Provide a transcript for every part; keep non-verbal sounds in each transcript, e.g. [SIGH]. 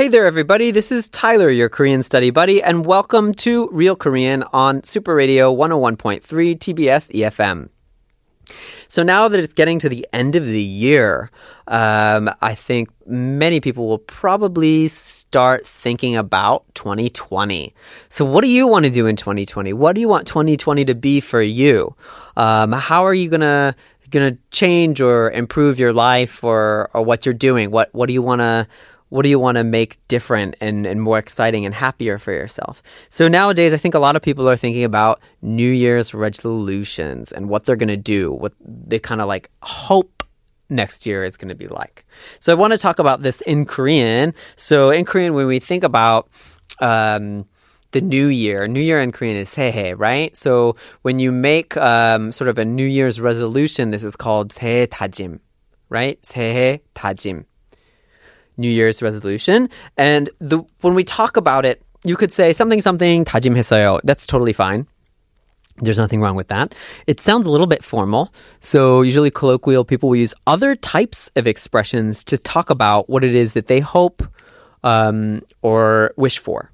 Hey there, everybody. This is Tyler, your Korean study buddy, and welcome to Real Korean on Super Radio 101.3 TBS EFM. So now that it's getting to the end of the year, um, I think many people will probably start thinking about 2020. So what do you want to do in 2020? What do you want 2020 to be for you? Um, how are you gonna gonna change or improve your life or or what you're doing? What what do you wanna what do you want to make different and, and more exciting and happier for yourself? So nowadays, I think a lot of people are thinking about New Year's resolutions and what they're going to do, what they kind of like hope next year is going to be like. So I want to talk about this in Korean. So in Korean, when we think about um, the new year, new year in Korean is 새해, right? So when you make um, sort of a New Year's resolution, this is called 새해 다짐, right? 새해 다짐. New Year's resolution. And the when we talk about it, you could say something something 다짐했어요. That's totally fine. There's nothing wrong with that. It sounds a little bit formal. So usually colloquial people will use other types of expressions to talk about what it is that they hope um, or wish for.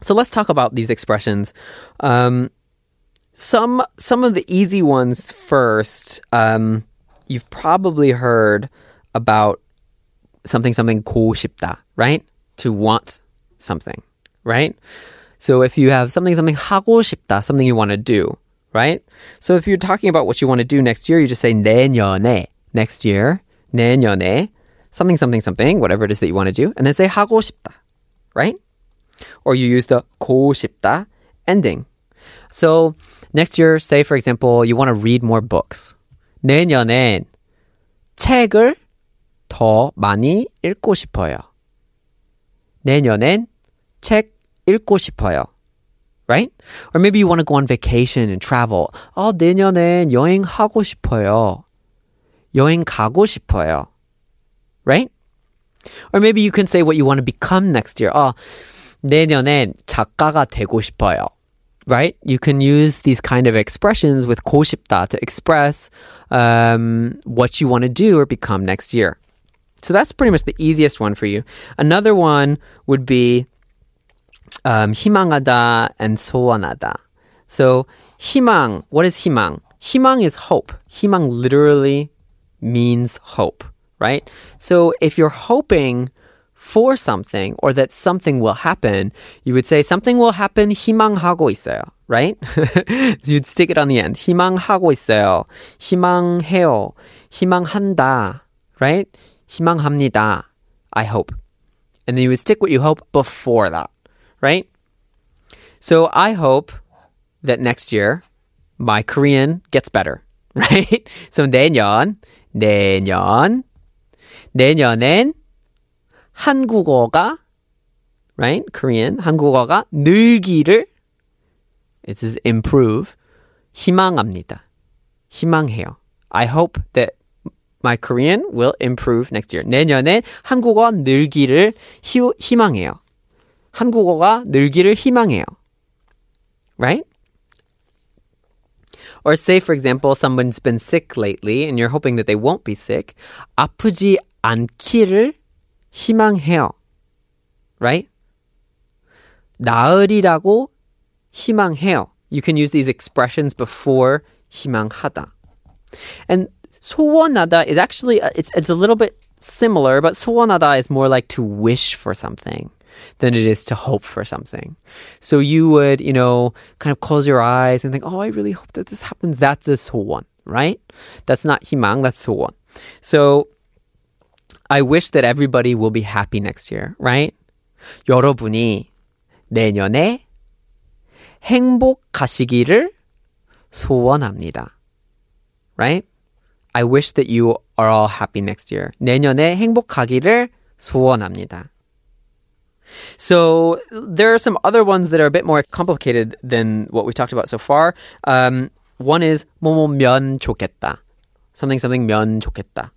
So let's talk about these expressions. Um, some some of the easy ones first. Um, you've probably heard about something something 고 싶다, right? To want something, right? So if you have something something 하고 싶다, something you want to do, right? So if you're talking about what you want to do next year, you just say 내년에, next year, 내년에, something something something, whatever it is that you want to do, and then say 하고 싶다, right? Or you use the 고 싶다 ending. So next year, say for example, you want to read more books. 내년엔 책을 더 많이 읽고 싶어요. 내년엔 책 읽고 싶어요. Right? Or maybe you want to go on vacation and travel. 어, 내년엔 여행하고 싶어요. 여행 가고 싶어요. Right? Or maybe you can say what you want to become next year. 어, 내년엔 작가가 되고 싶어요. Right? You can use these kind of expressions with 고 싶다 to express um, what you want to do or become next year. So that's pretty much the easiest one for you. Another one would be um, 희망하다 and 소원하다. So 희망, what is 희망? 희망 is hope. 희망 literally means hope, right? So if you're hoping for something or that something will happen, you would say something will happen 희망하고 있어요, right? [LAUGHS] You'd stick it on the end. 희망하고 있어요. 희망해요. 희망한다, right? 희망합니다. I hope. And then you would stick what you hope before that, right? So I hope that next year my Korean gets better, [LAUGHS] right? So 내년, 내년, 내년엔 한국어가, right? Korean, 한국어가 늘기를, it says improve, 희망합니다. 희망해요. I hope that my Korean will improve next year. 내년에 한국어 늘기를 희, 희망해요. 한국어가 늘기를 희망해요. Right? Or say, for example, someone's been sick lately and you're hoping that they won't be sick. 아프지 않기를 희망해요. Right? 나으리라고 희망해요. You can use these expressions before 희망하다. And 소원하다 is actually uh, it's it's a little bit similar, but 소원하다 is more like to wish for something than it is to hope for something. So you would, you know, kind of close your eyes and think, "Oh, I really hope that this happens." That's a 소원, right? That's not 희망, that's 소원. So I wish that everybody will be happy next year, right? 여러분이 내년에 행복하시기를 소원합니다. Right? I wish that you are all happy next year. 내년에 행복하기를 소원합니다. So there are some other ones that are a bit more complicated than what we talked about so far. Um, one is 뭐뭐면 좋겠다. Something something 면 좋겠다.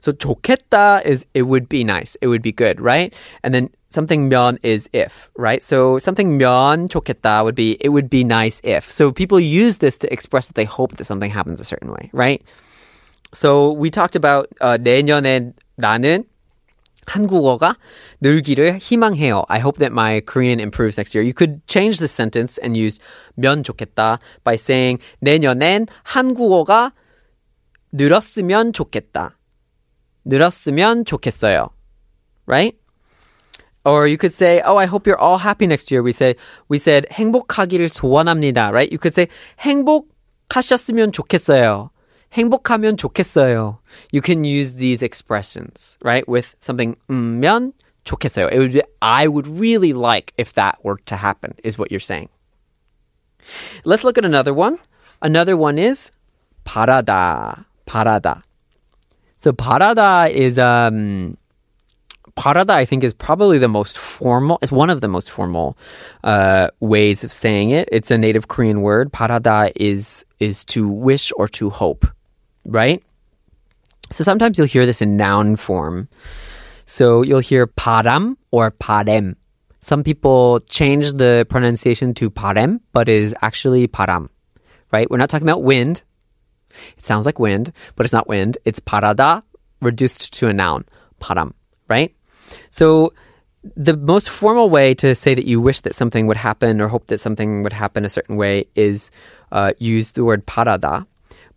So 좋겠다 is it would be nice. It would be good, right? And then something 면 is if, right? So something 면 좋겠다 would be it would be nice if. So people use this to express that they hope that something happens a certain way, right? So we talked about uh, 내년에 나는 한국어가 늘기를 희망해요. I hope that my Korean improves next year. You could change this sentence and use 면 좋겠다 by saying 내년엔 한국어가 늘었으면 좋겠다. 늘었으면 좋겠어요. Right? Or you could say, "Oh, I hope you're all happy next year." We say, we said 행복하기를 소원합니다. Right? You could say 행복하셨으면 좋겠어요. 행복하면 좋겠어요. You can use these expressions, right? With something 면 좋겠어요. It would be, I would really like if that were to happen, is what you're saying. Let's look at another one. Another one is 바라다. 바라다. So 바라다 is um 바라다 I think is probably the most formal it's one of the most formal uh, ways of saying it. It's a native Korean word. 바라다 is is to wish or to hope, right? So sometimes you'll hear this in noun form. So you'll hear param or parem. Some people change the pronunciation to parem, but is actually param, right? We're not talking about wind. It sounds like wind, but it's not wind. It's parada reduced to a noun, param, right? So the most formal way to say that you wish that something would happen or hope that something would happen a certain way is uh, use the word parada,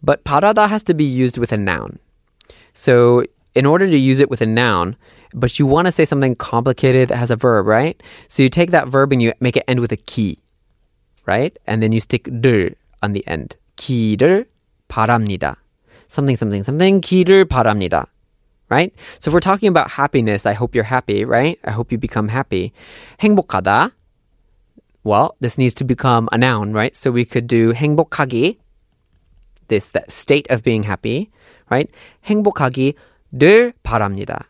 But parada has to be used with a noun. So in order to use it with a noun, but you want to say something complicated that has a verb, right? So you take that verb and you make it end with a ki, right? And then you stick 를 on the end. 기를 바랍니다. Something, something, something. 기를 바랍니다. Right? So if we're talking about happiness, I hope you're happy, right? I hope you become happy. 행복하다. Well, this needs to become a noun, right? So we could do 행복하기. This that state of being happy, right? 행복하기를 바랍니다.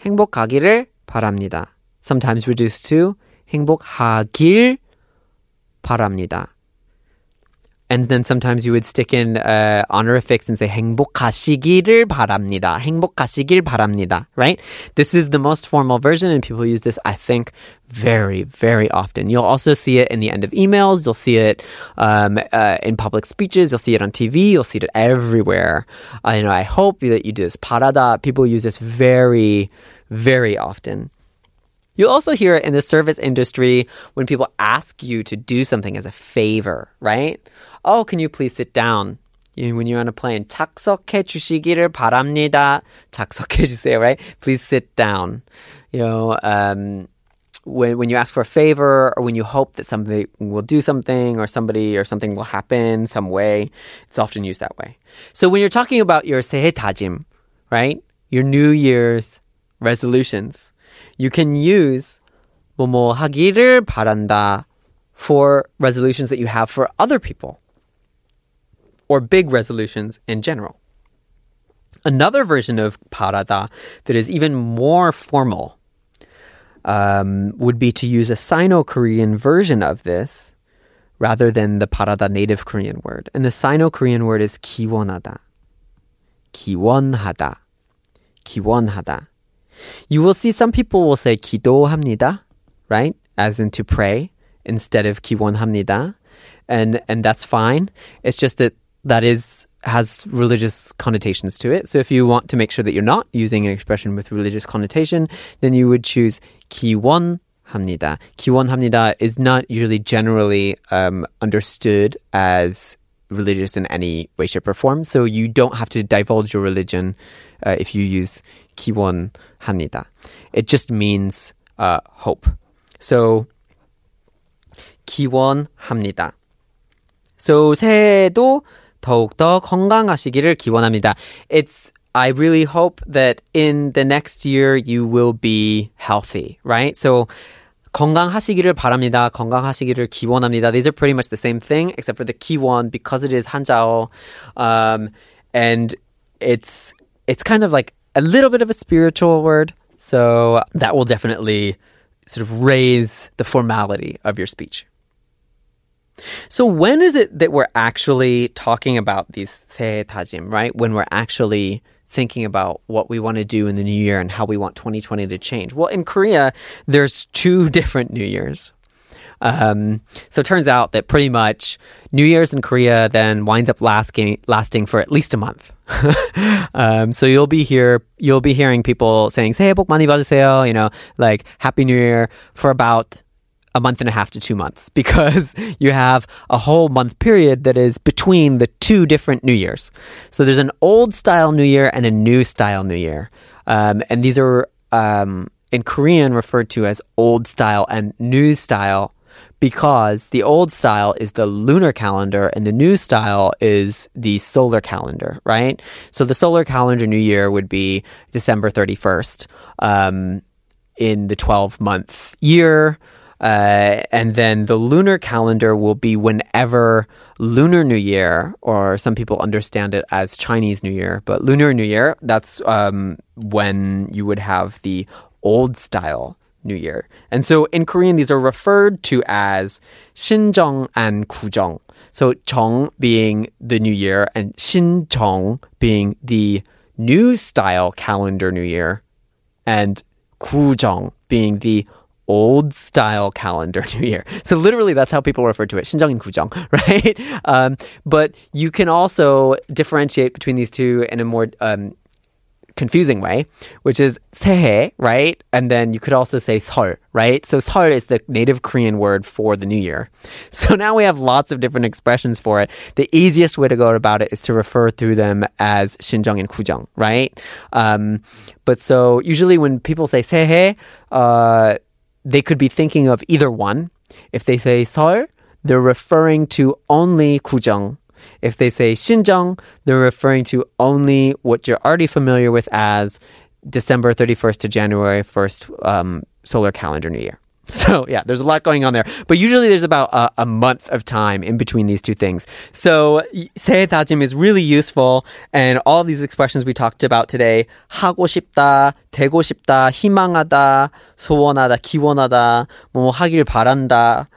행복하기를 바랍니다. Sometimes reduced to 행복하길 바랍니다. And then sometimes you would stick in uh, honorifics and say 행복하시기를 바랍니다. 행복하시길 바랍니다. Right? This is the most formal version, and people use this, I think, very, very often. You'll also see it in the end of emails. You'll see it um, uh, in public speeches. You'll see it on TV. You'll see it everywhere. Uh, you know, I hope that you do this. 바라다. People use this very, very often. You'll also hear it in the service industry when people ask you to do something as a favor, right? Oh, can you please sit down? You, when you're on a plane, 착석해 주시기를 바랍니다. 착석해 주세요, right? Please sit down. You know, um, when when you ask for a favor or when you hope that somebody will do something or somebody or something will happen some way, it's often used that way. So when you're talking about your 새해 다짐, right? Your New Year's resolutions, you can use 뭐뭐 하기를 바란다 for resolutions that you have for other people or big resolutions in general. Another version of parada that is even more formal um, would be to use a Sino-Korean version of this rather than the parada native Korean word. And the Sino-Korean word is 기원하 You will see some people will say 기도합니다, right? As in to pray instead of 기원합니다. And and that's fine. It's just that that is has religious connotations to it. So if you want to make sure that you're not using an expression with religious connotation, then you would choose 기원합니다. 기원합니다 is not usually generally um, understood as religious in any way, shape, or form. So you don't have to divulge your religion uh, if you use 기원합니다. It just means uh, hope. So 기원합니다. So 새해도 더욱더 건강하시기를 기원합니다. It's I really hope that in the next year you will be healthy, right? So 건강하시기를 바랍니다. 건강하시기를 기원합니다. These are pretty much the same thing except for the 기원 because it is 한자어, um, and it's it's kind of like a little bit of a spiritual word. So that will definitely sort of raise the formality of your speech. So when is it that we're actually talking about these 새해 다짐, right? When we're actually thinking about what we want to do in the new year and how we want 2020 to change? Well, in Korea, there's two different [LAUGHS] New Years. Um, so it turns out that pretty much New Year's in Korea then winds up lasting lasting for at least a month. [LAUGHS] um, so you'll be here, you'll be hearing people saying "새해 복 많이 받으세요," you know, like Happy New Year for about a month and a half to two months [LAUGHS] because you have a whole month period that is between the two different New Years. So there's an old style New Year and a new style New Year. Um, and these are um, in Korean referred to as old style and new style because the old style is the lunar calendar and the new style is the solar calendar, right? So the solar calendar new year would be December 31st um, in the 12 month year. Uh, and then the lunar calendar will be whenever Lunar New Year, or some people understand it as Chinese New Year, but Lunar New Year, that's um, when you would have the old style New Year. And so in Korean, these are referred to as Shinjong and Kujong. So Chong being the New Year and Shinjong being the new style calendar New Year and Kujong being the old style calendar [LAUGHS] New Year. So literally, that's how people refer to it, Shinjong and Kujong, right? [LAUGHS] Um, but you can also differentiate between these two in a more um, confusing way, which is 새해, right? And then you could also say 설, right? So 설 is the native Korean word for the new year. [LAUGHS] So now we have lots of different expressions for it. The easiest way to go about it is to refer to them as 신정 and 구정, right? Um, but so usually when people say 새해, uh, they could be thinking of either one. If they say 설, they're referring to only 구정. If they say 신정, they're referring to only what you're already familiar with as December 31st to January 1st um, solar calendar new year. [LAUGHS] So yeah, there's a lot going on there. But usually there's about a, a month of time in between these two things. So 새해 다짐 is really useful, and all these expressions we talked about today, 하고 싶다, 되고 싶다, 희망하다, 소원하다, 기원하다, 뭐뭐 하길 바란다.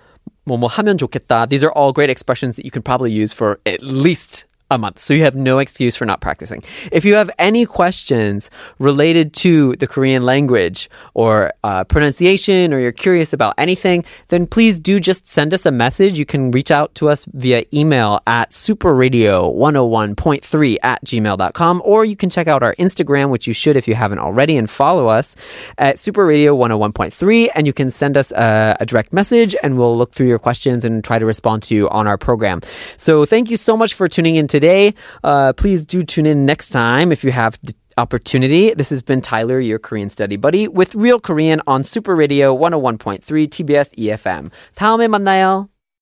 뭐뭐 하면 좋겠다. These are all great expressions that you could probably use for at least a month. So you have no excuse for not practicing. If you have any questions related to the Korean language or uh, pronunciation or you're curious about anything, then please do just send us a message. You can reach out to us via email at superradio101.3 at gmail.com or you can check out our Instagram, which you should if you haven't already, and follow us at superradio101.3 and you can send us a, a direct message and we'll look through your questions and try to respond to you on our program. So thank you so much for tuning in today. Uh, please do tune in next time if you have opportunity. This has been Tyler, your Korean study buddy, with Real Korean on Super Radio 101.3 TBS EFM. 다음에 만나요.